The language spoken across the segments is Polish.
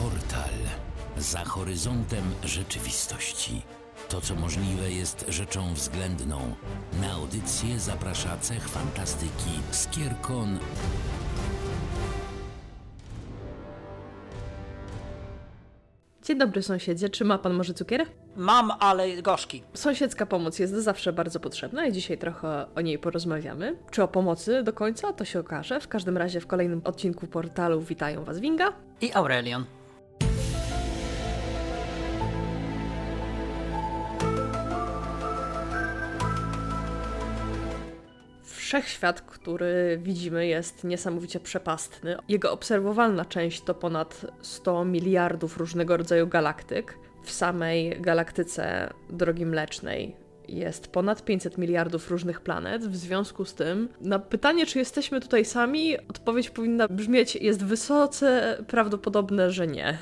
Portal. Za horyzontem rzeczywistości. To, co możliwe, jest rzeczą względną. Na audycję zaprasza cech fantastyki Skierkon Dzień dobry sąsiedzie, czy ma pan może cukier? Mam, ale gorzki. Sąsiedzka pomoc jest zawsze bardzo potrzebna i dzisiaj trochę o niej porozmawiamy. Czy o pomocy do końca, to się okaże. W każdym razie w kolejnym odcinku portalu witają was Winga. I Aurelion. Wszechświat, który widzimy, jest niesamowicie przepastny. Jego obserwowalna część to ponad 100 miliardów różnego rodzaju galaktyk. W samej galaktyce Drogi Mlecznej jest ponad 500 miliardów różnych planet. W związku z tym, na pytanie, czy jesteśmy tutaj sami, odpowiedź powinna brzmieć: jest wysoce prawdopodobne, że nie.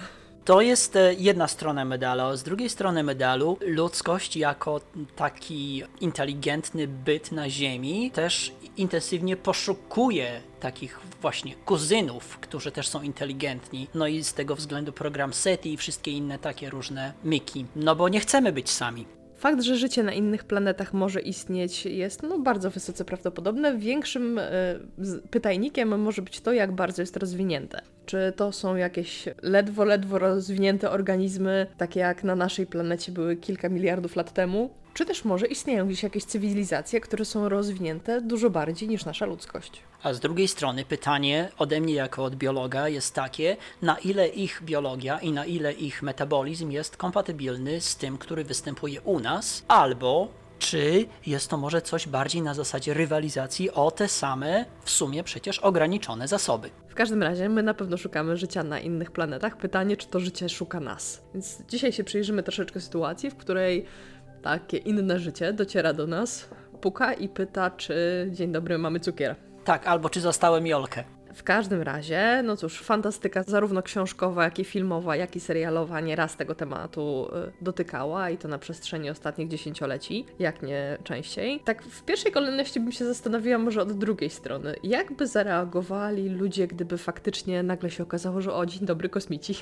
To jest e, jedna strona medalu. Z drugiej strony medalu, ludzkość jako taki inteligentny byt na Ziemi też intensywnie poszukuje takich właśnie kuzynów, którzy też są inteligentni. No i z tego względu program SETI i wszystkie inne takie różne myki. No bo nie chcemy być sami. Fakt, że życie na innych planetach może istnieć, jest no, bardzo wysoce prawdopodobne. Większym y, pytajnikiem może być to, jak bardzo jest rozwinięte. Czy to są jakieś ledwo, ledwo rozwinięte organizmy, takie jak na naszej planecie były kilka miliardów lat temu? Czy też może istnieją gdzieś jakieś cywilizacje, które są rozwinięte dużo bardziej niż nasza ludzkość? A z drugiej strony pytanie ode mnie jako od biologa jest takie, na ile ich biologia i na ile ich metabolizm jest kompatybilny z tym, który występuje u nas, albo czy jest to może coś bardziej na zasadzie rywalizacji o te same, w sumie przecież ograniczone zasoby. W każdym razie my na pewno szukamy życia na innych planetach. Pytanie, czy to życie szuka nas. Więc dzisiaj się przyjrzymy troszeczkę sytuacji, w której takie inne życie dociera do nas, puka i pyta, czy dzień dobry, mamy cukier. Tak, albo czy zostałem Jolkę. W każdym razie, no cóż, fantastyka zarówno książkowa, jak i filmowa, jak i serialowa nieraz tego tematu y, dotykała i to na przestrzeni ostatnich dziesięcioleci, jak nie częściej. Tak w pierwszej kolejności bym się zastanowiła może od drugiej strony. Jak by zareagowali ludzie, gdyby faktycznie nagle się okazało, że o, dzień dobry, kosmici.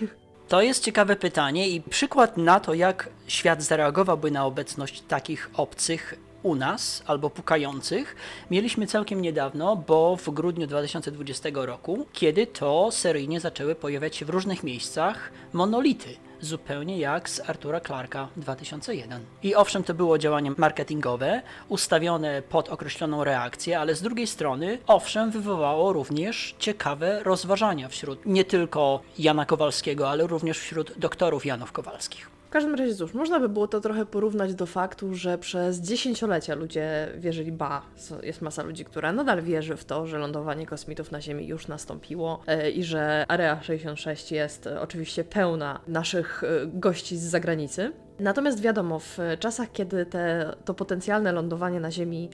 To jest ciekawe pytanie i przykład na to, jak świat zareagowałby na obecność takich obcych u nas albo pukających. Mieliśmy całkiem niedawno, bo w grudniu 2020 roku, kiedy to seryjnie zaczęły pojawiać się w różnych miejscach monolity zupełnie jak z Artura Clarka 2001. I owszem, to było działanie marketingowe, ustawione pod określoną reakcję, ale z drugiej strony, owszem, wywołało również ciekawe rozważania wśród nie tylko Jana Kowalskiego, ale również wśród doktorów Janów Kowalskich. Każdym razie cóż, można by było to trochę porównać do faktu, że przez dziesięciolecia ludzie wierzyli, ba, jest masa ludzi, która nadal wierzy w to, że lądowanie kosmitów na Ziemi już nastąpiło e, i że Area 66 jest e, oczywiście pełna naszych e, gości z zagranicy. Natomiast wiadomo, w czasach, kiedy te, to potencjalne lądowanie na Ziemi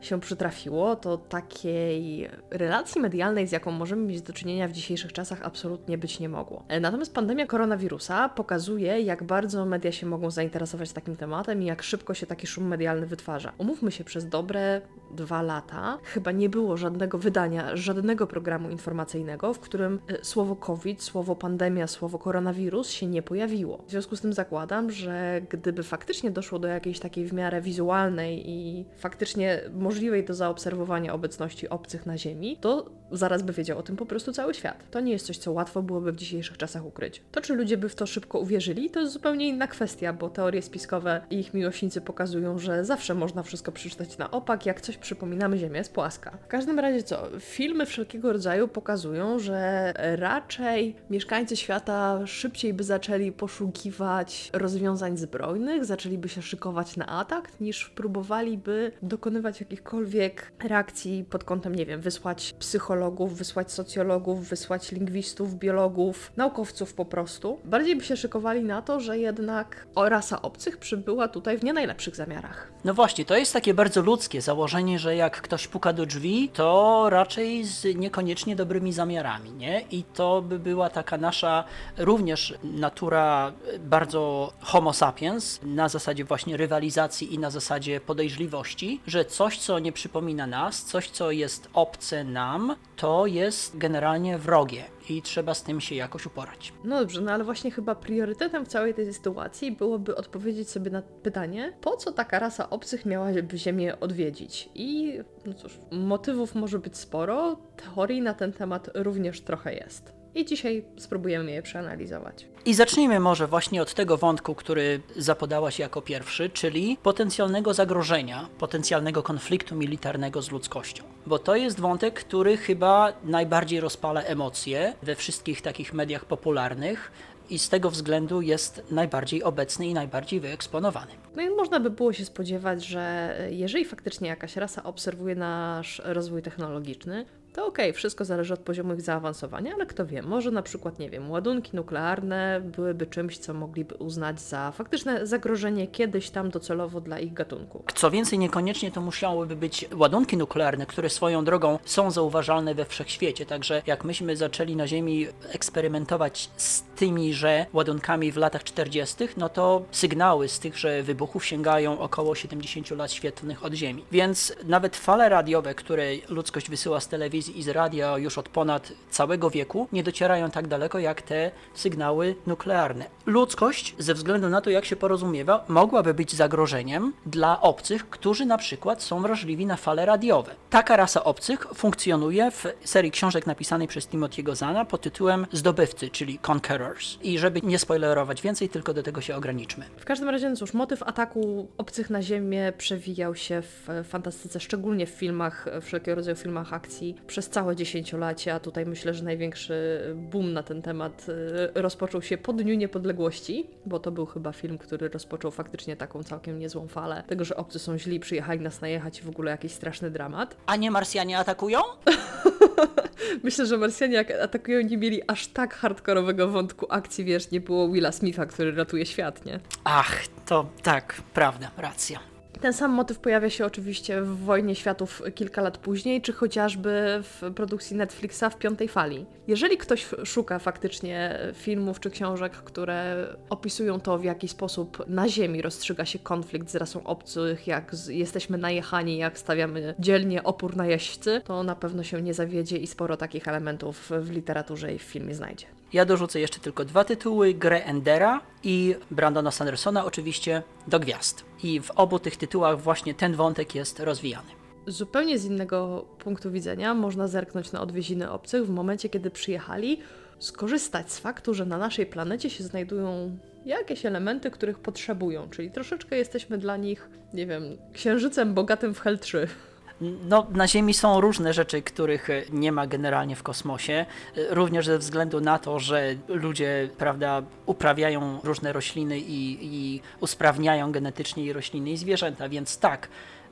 się przytrafiło, to takiej relacji medialnej, z jaką możemy mieć do czynienia w dzisiejszych czasach, absolutnie być nie mogło. E, natomiast pandemia koronawirusa pokazuje, jak bardzo media się mogą zainteresować takim tematem i jak szybko się taki szum medialny wytwarza. Umówmy się, przez dobre dwa lata chyba nie było żadnego wydania, żadnego programu informacyjnego, w którym e, słowo COVID, słowo pandemia, słowo koronawirus się nie pojawiło. W związku z tym zakładam, że gdyby faktycznie doszło do jakiejś takiej w miarę wizualnej i faktycznie możliwej do zaobserwowania obecności obcych na Ziemi, to zaraz by wiedział o tym po prostu cały świat. To nie jest coś, co łatwo byłoby w dzisiejszych czasach ukryć. To, czy ludzie by w to szybko uwierzyli, to jest zupełnie inna kwestia, bo teorie spiskowe i ich miłośnicy pokazują, że zawsze można wszystko przeczytać na opak, jak coś przypominamy, Ziemia jest płaska. W każdym razie co, filmy wszelkiego rodzaju pokazują, że raczej mieszkańcy świata szybciej by zaczęli poszukiwać rozwiązań zbrojnych, zaczęliby się szykować na atak, niż próbowaliby dokonywać jakichś jakichkolwiek reakcji pod kątem, nie wiem, wysłać psychologów, wysłać socjologów, wysłać lingwistów, biologów, naukowców po prostu. Bardziej by się szykowali na to, że jednak rasa obcych przybyła tutaj w nie najlepszych zamiarach. No właśnie, to jest takie bardzo ludzkie założenie, że jak ktoś puka do drzwi, to raczej z niekoniecznie dobrymi zamiarami, nie? I to by była taka nasza również natura bardzo homo sapiens, na zasadzie właśnie rywalizacji i na zasadzie podejrzliwości, że coś, co nie przypomina nas, coś, co jest obce nam, to jest generalnie wrogie i trzeba z tym się jakoś uporać. No dobrze, no ale właśnie chyba priorytetem w całej tej sytuacji byłoby odpowiedzieć sobie na pytanie, po co taka rasa obcych miałaby Ziemię odwiedzić? I no cóż, motywów może być sporo, teorii na ten temat również trochę jest. I dzisiaj spróbujemy je przeanalizować. I zacznijmy może właśnie od tego wątku, który zapodałaś jako pierwszy, czyli potencjalnego zagrożenia, potencjalnego konfliktu militarnego z ludzkością. Bo to jest wątek, który chyba najbardziej rozpala emocje we wszystkich takich mediach popularnych i z tego względu jest najbardziej obecny i najbardziej wyeksponowany. No i można by było się spodziewać, że jeżeli faktycznie jakaś rasa obserwuje nasz rozwój technologiczny, to okej, wszystko zależy od poziomu ich zaawansowania, ale kto wie, może na przykład, nie wiem, ładunki nuklearne byłyby czymś, co mogliby uznać za faktyczne zagrożenie kiedyś tam docelowo dla ich gatunku. Co więcej, niekoniecznie to musiałyby być ładunki nuklearne, które swoją drogą są zauważalne we wszechświecie. Także jak myśmy zaczęli na Ziemi eksperymentować z tymi, że ładunkami w latach 40., no to sygnały z tychże wybuchów sięgają około 70 lat świetlnych od Ziemi. Więc nawet fale radiowe, które ludzkość wysyła z telewizji i z radia już od ponad całego wieku, nie docierają tak daleko jak te sygnały nuklearne. Ludzkość, ze względu na to, jak się porozumiewa, mogłaby być zagrożeniem dla obcych, którzy na przykład są wrażliwi na fale radiowe. Taka rasa obcych funkcjonuje w serii książek napisanej przez Timothy'ego Zana pod tytułem Zdobywcy, czyli I żeby nie spoilerować więcej, tylko do tego się ograniczmy. W każdym razie, no cóż, motyw ataku obcych na Ziemię przewijał się w fantastyce, szczególnie w filmach, wszelkiego rodzaju filmach akcji przez całe dziesięciolecia. Tutaj myślę, że największy boom na ten temat y, rozpoczął się po Dniu Niepodległości, bo to był chyba film, który rozpoczął faktycznie taką całkiem niezłą falę tego, że obcy są źli, przyjechali nas najechać i w ogóle jakiś straszny dramat. A nie Marsjanie atakują? Myślę, że Marsjanie jak atakują nie mieli aż tak hardkorowego wątku akcji, wiesz, nie było Willa Smitha, który ratuje świat, nie? Ach, to tak, prawda, racja. Ten sam motyw pojawia się oczywiście w Wojnie Światów kilka lat później, czy chociażby w produkcji Netflixa w Piątej Fali. Jeżeli ktoś szuka faktycznie filmów czy książek, które opisują to, w jaki sposób na Ziemi rozstrzyga się konflikt z rasą obcych, jak jesteśmy najechani, jak stawiamy dzielnie opór najeźdźcy, to na pewno się nie zawiedzie i sporo takich elementów w literaturze i w filmie znajdzie. Ja dorzucę jeszcze tylko dwa tytuły, grę Endera i Brandona Sandersona oczywiście do gwiazd. I w obu tych tytułach właśnie ten wątek jest rozwijany. Zupełnie z innego punktu widzenia można zerknąć na odwiedziny obcych w momencie, kiedy przyjechali, skorzystać z faktu, że na naszej planecie się znajdują jakieś elementy, których potrzebują, czyli troszeczkę jesteśmy dla nich, nie wiem, księżycem bogatym w Hel 3. No, na Ziemi są różne rzeczy, których nie ma generalnie w kosmosie, również ze względu na to, że ludzie, prawda, uprawiają różne rośliny i, i usprawniają genetycznie i rośliny i zwierzęta, więc tak,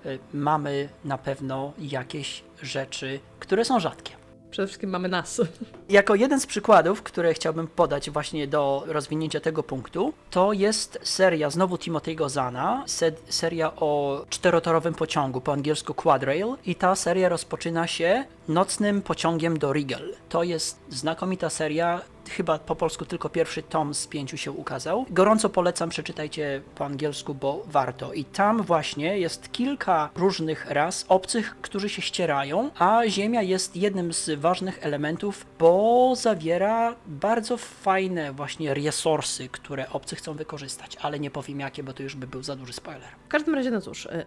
y, mamy na pewno jakieś rzeczy, które są rzadkie. Przede wszystkim mamy nas. Jako jeden z przykładów, które chciałbym podać właśnie do rozwinięcia tego punktu, to jest seria znowu Timothy'ego Zana, se seria o czterotorowym pociągu, po angielsku Quadrail i ta seria rozpoczyna się nocnym pociągiem do Rigel. To jest znakomita seria, chyba po polsku tylko pierwszy tom z pięciu się ukazał. Gorąco polecam, przeczytajcie po angielsku, bo warto. I tam właśnie jest kilka różnych ras obcych, którzy się ścierają, a Ziemia jest jednym z ważnych elementów, bo zawiera bardzo fajne właśnie resursy, które obcy chcą wykorzystać, ale nie powiem jakie, bo to już by był za duży spoiler. W każdym razie, no cóż, y,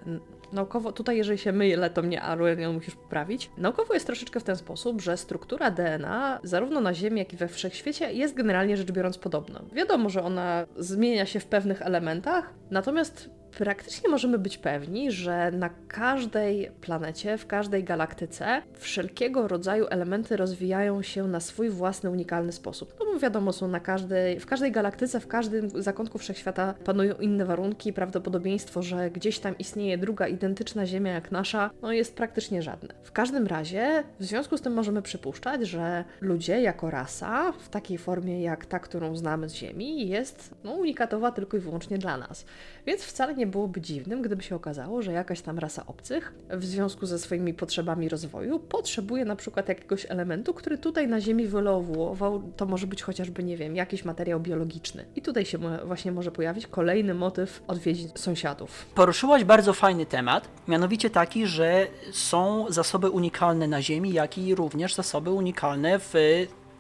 naukowo, tutaj jeżeli się mylę, to mnie Aurelian musisz poprawić. Naukowo jest troszeczkę w ten sposób, że struktura DNA zarówno na Ziemi, jak i we wszechświecie jest generalnie rzecz biorąc podobna. Wiadomo, że ona zmienia się w pewnych elementach, natomiast praktycznie możemy być pewni, że na każdej planecie, w każdej galaktyce wszelkiego rodzaju elementy rozwijają się na swój własny, unikalny sposób. No bo wiadomo, są na każdej, w każdej galaktyce, w każdym zakątku wszechświata panują inne warunki prawdopodobieństwo, że gdzieś tam istnieje druga identyczna Ziemia jak nasza, no jest praktycznie żadne. W każdym razie, w związku z tym możemy przypuszczać, że ludzie jako rasa, w takiej formie jak ta, którą znamy z Ziemi, jest no, unikatowa tylko i wyłącznie dla nas. Więc wcale nie byłoby dziwnym, gdyby się okazało, że jakaś tam rasa obcych w związku ze swoimi potrzebami rozwoju potrzebuje na przykład jakiegoś elementu, który tutaj na Ziemi wyewoluował. To może być chociażby, nie wiem, jakiś materiał biologiczny. I tutaj się właśnie może pojawić kolejny motyw odwiedzin sąsiadów. Poruszyłaś bardzo fajny temat, mianowicie taki, że są zasoby unikalne na Ziemi, jak i również zasoby unikalne w,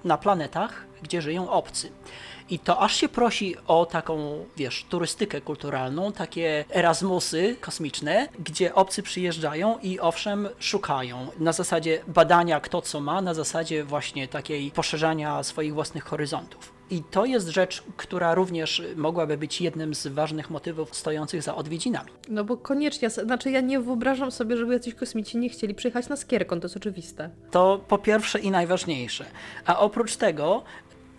na planetach, gdzie żyją obcy. I to aż się prosi o taką, wiesz, turystykę kulturalną, takie Erasmusy kosmiczne, gdzie obcy przyjeżdżają i owszem szukają na zasadzie badania kto co ma, na zasadzie właśnie takiej poszerzania swoich własnych horyzontów. I to jest rzecz, która również mogłaby być jednym z ważnych motywów stojących za odwiedzinami. No bo koniecznie, znaczy ja nie wyobrażam sobie, żeby jacyś kosmici nie chcieli przyjechać na Skierkon, to jest oczywiste. To po pierwsze i najważniejsze. A oprócz tego,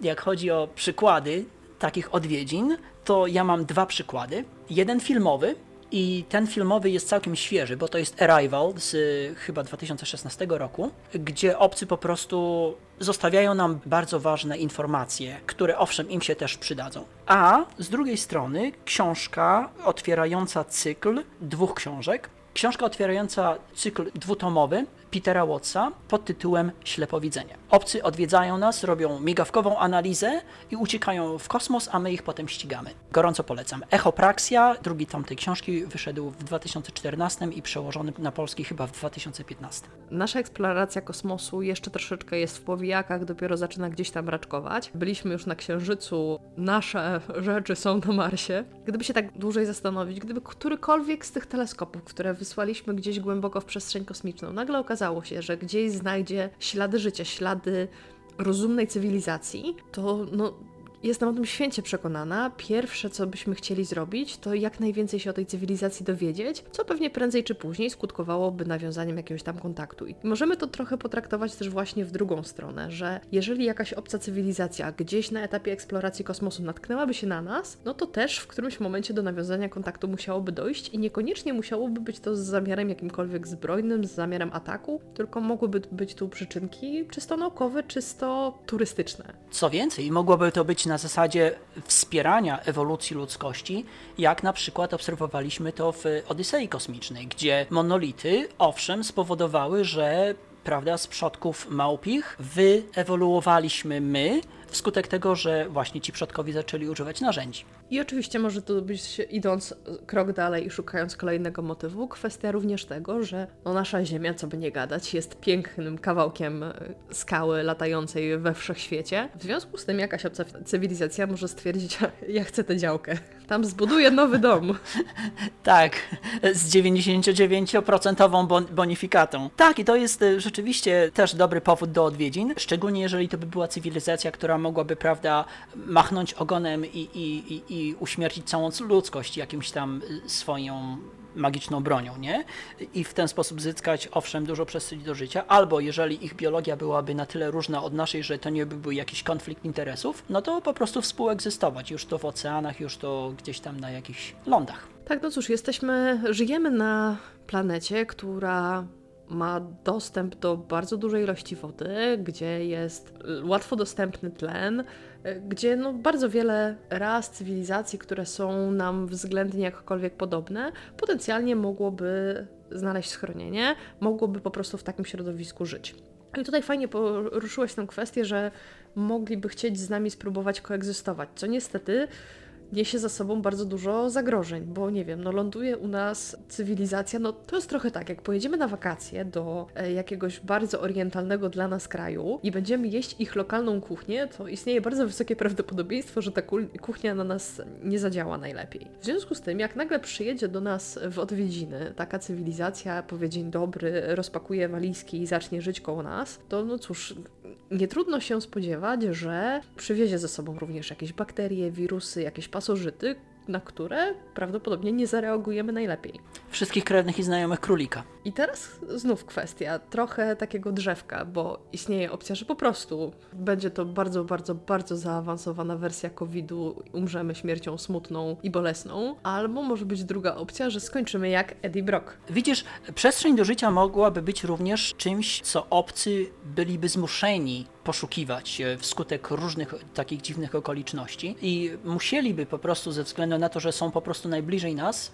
jak chodzi o przykłady takich odwiedzin, to ja mam dwa przykłady. Jeden filmowy, i ten filmowy jest całkiem świeży, bo to jest Arrival z y, chyba 2016 roku, gdzie obcy po prostu zostawiają nam bardzo ważne informacje, które owszem im się też przydadzą. A z drugiej strony książka otwierająca cykl dwóch książek. Książka otwierająca cykl dwutomowy Petera Wattsa pod tytułem Ślepowidzenie. Obcy odwiedzają nas, robią migawkową analizę i uciekają w kosmos, a my ich potem ścigamy. Gorąco polecam. Echopraxia, drugi tom tej książki, wyszedł w 2014 i przełożony na polski chyba w 2015. Nasza eksploracja kosmosu jeszcze troszeczkę jest w powijakach, dopiero zaczyna gdzieś tam raczkować. Byliśmy już na Księżycu, nasze rzeczy są na Marsie. Gdyby się tak dłużej zastanowić, gdyby którykolwiek z tych teleskopów, które wysłaliśmy gdzieś głęboko w przestrzeń kosmiczną, nagle okazało się, że gdzieś znajdzie ślady życia, ślady rozumnej cywilizacji, to no, Jestem o tym święcie przekonana. Pierwsze, co byśmy chcieli zrobić, to jak najwięcej się o tej cywilizacji dowiedzieć, co pewnie prędzej czy później skutkowałoby nawiązaniem jakiegoś tam kontaktu. I możemy to trochę potraktować też właśnie w drugą stronę, że jeżeli jakaś obca cywilizacja gdzieś na etapie eksploracji kosmosu natknęłaby się na nas, no to też w którymś momencie do nawiązania kontaktu musiałoby dojść i niekoniecznie musiałoby być to z zamiarem jakimkolwiek zbrojnym, z zamiarem ataku, tylko mogłyby być tu przyczynki czysto naukowe, czysto turystyczne. Co więcej, mogłoby to być na zasadzie wspierania ewolucji ludzkości, jak na przykład obserwowaliśmy to w Odysei Kosmicznej, gdzie monolity, owszem, spowodowały, że prawda, z przodków małpich wyewoluowaliśmy my, wskutek tego, że właśnie ci przodkowi zaczęli używać narzędzi. I oczywiście może to być, idąc krok dalej i szukając kolejnego motywu, kwestia również tego, że no nasza Ziemia, co by nie gadać, jest pięknym kawałkiem e, skały latającej we wszechświecie. W związku z tym jakaś obca cywilizacja może stwierdzić, ja chcę tę działkę. Tam zbuduję nowy dom. Tak, z 99% bon bonifikatą. Tak, i to jest e, rzeczywiście też dobry powód do odwiedzin, szczególnie jeżeli to by była cywilizacja, która mogłaby, prawda, machnąć ogonem i, i, i, i uśmiercić całą ludzkość jakimś tam y, swoją magiczną bronią, nie? I w ten sposób zyskać, owszem, dużo przestrzeni do życia, albo jeżeli ich biologia byłaby na tyle różna od naszej, że to nie by był jakiś konflikt interesów, no to po prostu współegzystować, już to w oceanach, już to gdzieś tam na jakichś lądach. Tak, no cóż, jesteśmy, żyjemy na planecie, która ma dostęp do bardzo dużej ilości wody, gdzie jest łatwo dostępny tlen, gdzie no bardzo wiele ras, cywilizacji, które są nam względnie jakkolwiek podobne, potencjalnie mogłoby znaleźć schronienie, mogłoby po prostu w takim środowisku żyć. I tutaj fajnie poruszyłeś tę kwestię, że mogliby chcieć z nami spróbować koegzystować, co niestety niesie za sobą bardzo dużo zagrożeń, bo nie wiem, no ląduje u nas cywilizacja, no to jest trochę tak, jak pojedziemy na wakacje do e, jakiegoś bardzo orientalnego dla nas kraju i będziemy jeść ich lokalną kuchnię, to istnieje bardzo wysokie prawdopodobieństwo, że ta kuchnia na nas nie zadziała najlepiej. W związku z tym, jak nagle przyjedzie do nas w odwiedziny taka cywilizacja, powie dzień dobry, rozpakuje walizki i zacznie żyć koło nas, to no cóż, nie trudno się spodziewać, że przywiezie ze sobą również jakieś bakterie, wirusy, jakieś pasożyty, na które prawdopodobnie nie zareagujemy najlepiej. Wszystkich krewnych i znajomych królika. I teraz znów kwestia trochę takiego drzewka, bo istnieje opcja, że po prostu będzie to bardzo, bardzo, bardzo zaawansowana wersja COVID-u, umrzemy śmiercią smutną i bolesną, albo może być druga opcja, że skończymy jak Eddie Brock. Widzisz, przestrzeń do życia mogłaby być również czymś, co obcy byliby zmuszeni poszukiwać e, wskutek różnych takich dziwnych okoliczności i musieliby po prostu ze względu na to, że są po prostu najbliżej nas,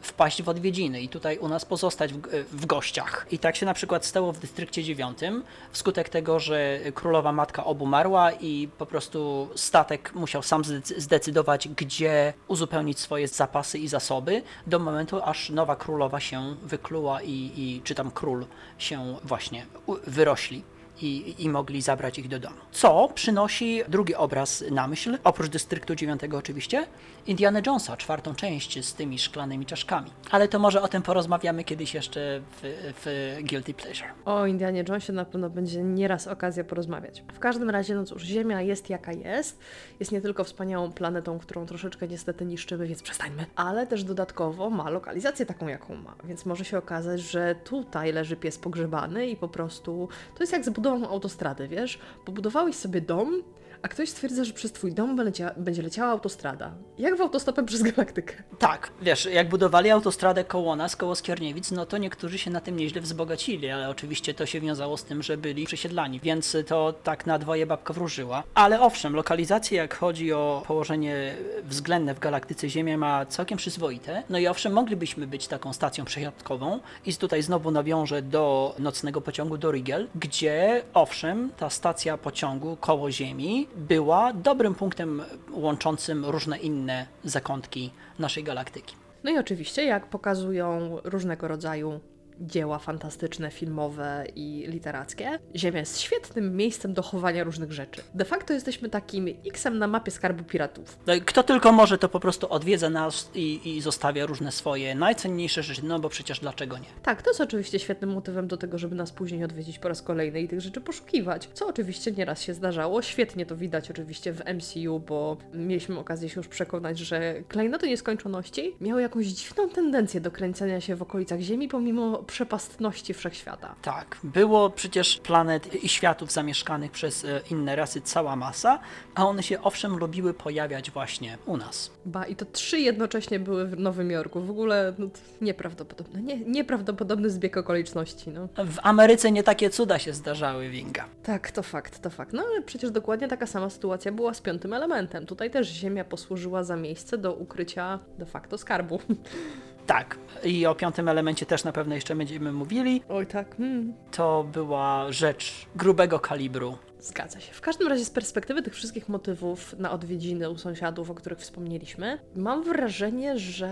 wpaść w odwiedziny i tutaj u nas pozostać w, w gościach. I tak się na przykład stało w dystrykcie dziewiątym, wskutek tego, że królowa matka obumarła i po prostu statek musiał sam zdecy- zdecydować, gdzie uzupełnić swoje zapasy i zasoby, do momentu, aż nowa królowa się wykluła i, i czy tam król się właśnie wyrośli i, i mogli zabrać ich do domu. Co przynosi drugi obraz na myśl, oprócz Dystryktu 9 oczywiście, Indiana Jonesa, czwartą część z tymi szklanymi czaszkami. Ale to może o tym porozmawiamy kiedyś jeszcze w, w Guilty Pleasure. O Indianie Jonesie na pewno będzie nieraz okazja porozmawiać. W każdym razie, no cóż, Ziemia jest jaka jest. Jest nie tylko wspaniałą planetą, którą troszeczkę niestety niszczymy, więc przestańmy, ale też dodatkowo ma lokalizację taką, jaką ma. Więc może się okazać, że tutaj leży pies pogrzebany i po prostu to jest jak z budową autostrady, wiesz? Pobudowałeś sobie dom, a ktoś stwierdza, że przez twój dom będzie, leciała autostrada. Jak w autostopem przez galaktykę. Tak, wiesz, jak budowali autostradę koło nas, koło Skierniewic, no to niektórzy się na tym nieźle wzbogacili, ale oczywiście to się wiązało z tym, że byli przesiedlani, więc to tak na dwoje babka wróżyła. Ale owszem, lokalizacje, jak chodzi o położenie względne w galaktyce Ziemia ma całkiem przyzwoite. No i owszem, moglibyśmy być taką stacją przesiadkową i tutaj znowu nawiążę do nocnego pociągu do Rigel, gdzie owszem, ta stacja pociągu koło Ziemi była dobrym punktem łączącym różne inne zakątki naszej galaktyki. No i oczywiście, jak pokazują różnego rodzaju dzieła fantastyczne, filmowe i literackie, Ziemia jest świetnym miejscem do chowania różnych rzeczy. De facto jesteśmy takim X-em na mapie skarbu piratów. No kto tylko może, to po prostu odwiedza nas i, i zostawia różne swoje najcenniejsze rzeczy, no bo przecież dlaczego nie? Tak, to jest oczywiście świetnym motywem do tego, żeby nas później odwiedzić po raz kolejny i tych rzeczy poszukiwać, co oczywiście nieraz się zdarzało. Świetnie to widać oczywiście w MCU, bo mieliśmy okazję się już przekonać, że klejnoty nieskończoności miały jakąś dziwną tendencję do kręcenia się w okolicach Ziemi, pomimo przepastności wszechświata. Tak, było przecież planet i światów zamieszkanych przez e, inne rasy cała masa, a one się owszem lubiły pojawiać właśnie u nas. Ba, i to trzy jednocześnie były w Nowym Jorku. W ogóle no, nieprawdopodobne, nie, nieprawdopodobny zbieg okoliczności, no. W Ameryce nie takie cuda się zdarzały, Winga. Tak, to fakt, to fakt. No ale przecież dokładnie taka sama sytuacja była z piątym elementem. Tutaj też Ziemia posłużyła za miejsce do ukrycia de facto skarbu. Tak, i o piątym elemencie też na pewno jeszcze będziemy mówili. Oj tak, hmm. To była rzecz grubego kalibru. Zgadza się. W każdym razie z perspektywy tych wszystkich motywów na odwiedziny u sąsiadów, o których wspomnieliśmy, mam wrażenie, że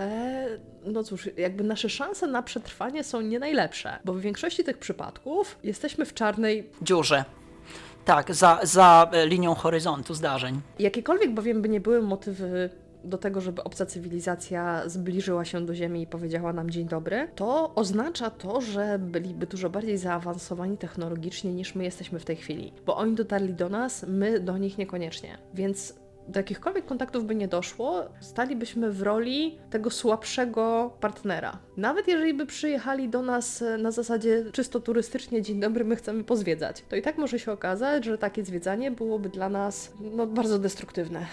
no cóż, jakby nasze szanse na przetrwanie są nie najlepsze, bo w większości tych przypadków jesteśmy w czarnej Dziurze. Tak, za, za linią horyzontu zdarzeń. Jakiekolwiek bowiem by nie były motywy do tego, żeby obca cywilizacja zbliżyła się do Ziemi i powiedziała nam dzień dobry, to oznacza to, że byliby dużo bardziej zaawansowani technologicznie niż my jesteśmy w tej chwili. Bo oni dotarli do nas, my do nich niekoniecznie. Więc do jakichkolwiek kontaktów by nie doszło, stalibyśmy w roli tego słabszego partnera. Nawet jeżeli by przyjechali do nas e, na zasadzie czysto turystycznie, dzień dobry, my chcemy pozwiedzać, to i tak może się okazać, że takie zwiedzanie byłoby dla nas no, bardzo destruktywne.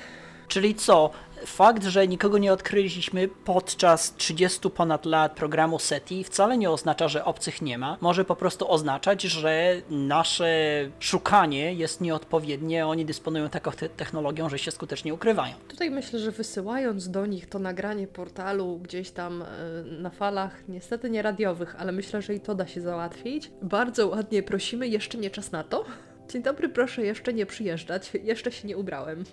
Czyli co? Fakt, że nikogo nie odkryliśmy podczas 30 ponad lat programu SETI wcale nie oznacza, że obcych nie ma. Może po prostu oznaczać, że nasze szukanie jest nieodpowiednie, oni dysponują taką te technologią, że się skutecznie ukrywają. Tutaj myślę, że wysyłając do nich to nagranie portalu gdzieś tam e, na falach, niestety nie radiowych, ale myślę, że i to da się załatwić. Bardzo ładnie prosimy, jeszcze nie czas na to. Dzień dobry, proszę jeszcze nie przyjeżdżać, jeszcze się nie ubrałem.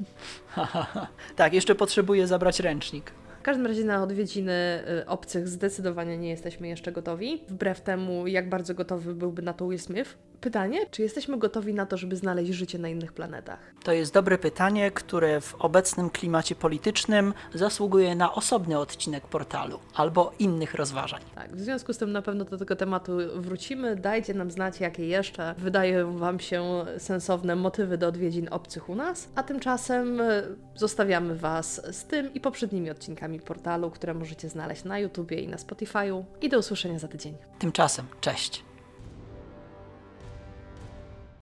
tak, jeszcze potrzebuję zabrać ręcznik. W każdym razie na odwiedziny y, obcych zdecydowanie nie jesteśmy jeszcze gotowi. Wbrew temu, jak bardzo gotowy byłby na to Will Smith. Pytanie, czy jesteśmy gotowi na to, żeby znaleźć życie na innych planetach? To jest dobre pytanie, które w obecnym klimacie politycznym zasługuje na osobny odcinek portalu albo innych rozważań. Tak, w związku z tym na pewno do tego tematu wrócimy. Dajcie nam znać, jakie jeszcze wydają Wam się sensowne motywy do odwiedzin obcych u nas. A tymczasem e, zostawiamy Was z tym i poprzednimi odcinkami portalu, które możecie znaleźć na YouTubie i na Spotify'u. I do usłyszenia za tydzień. Tymczasem, cześć.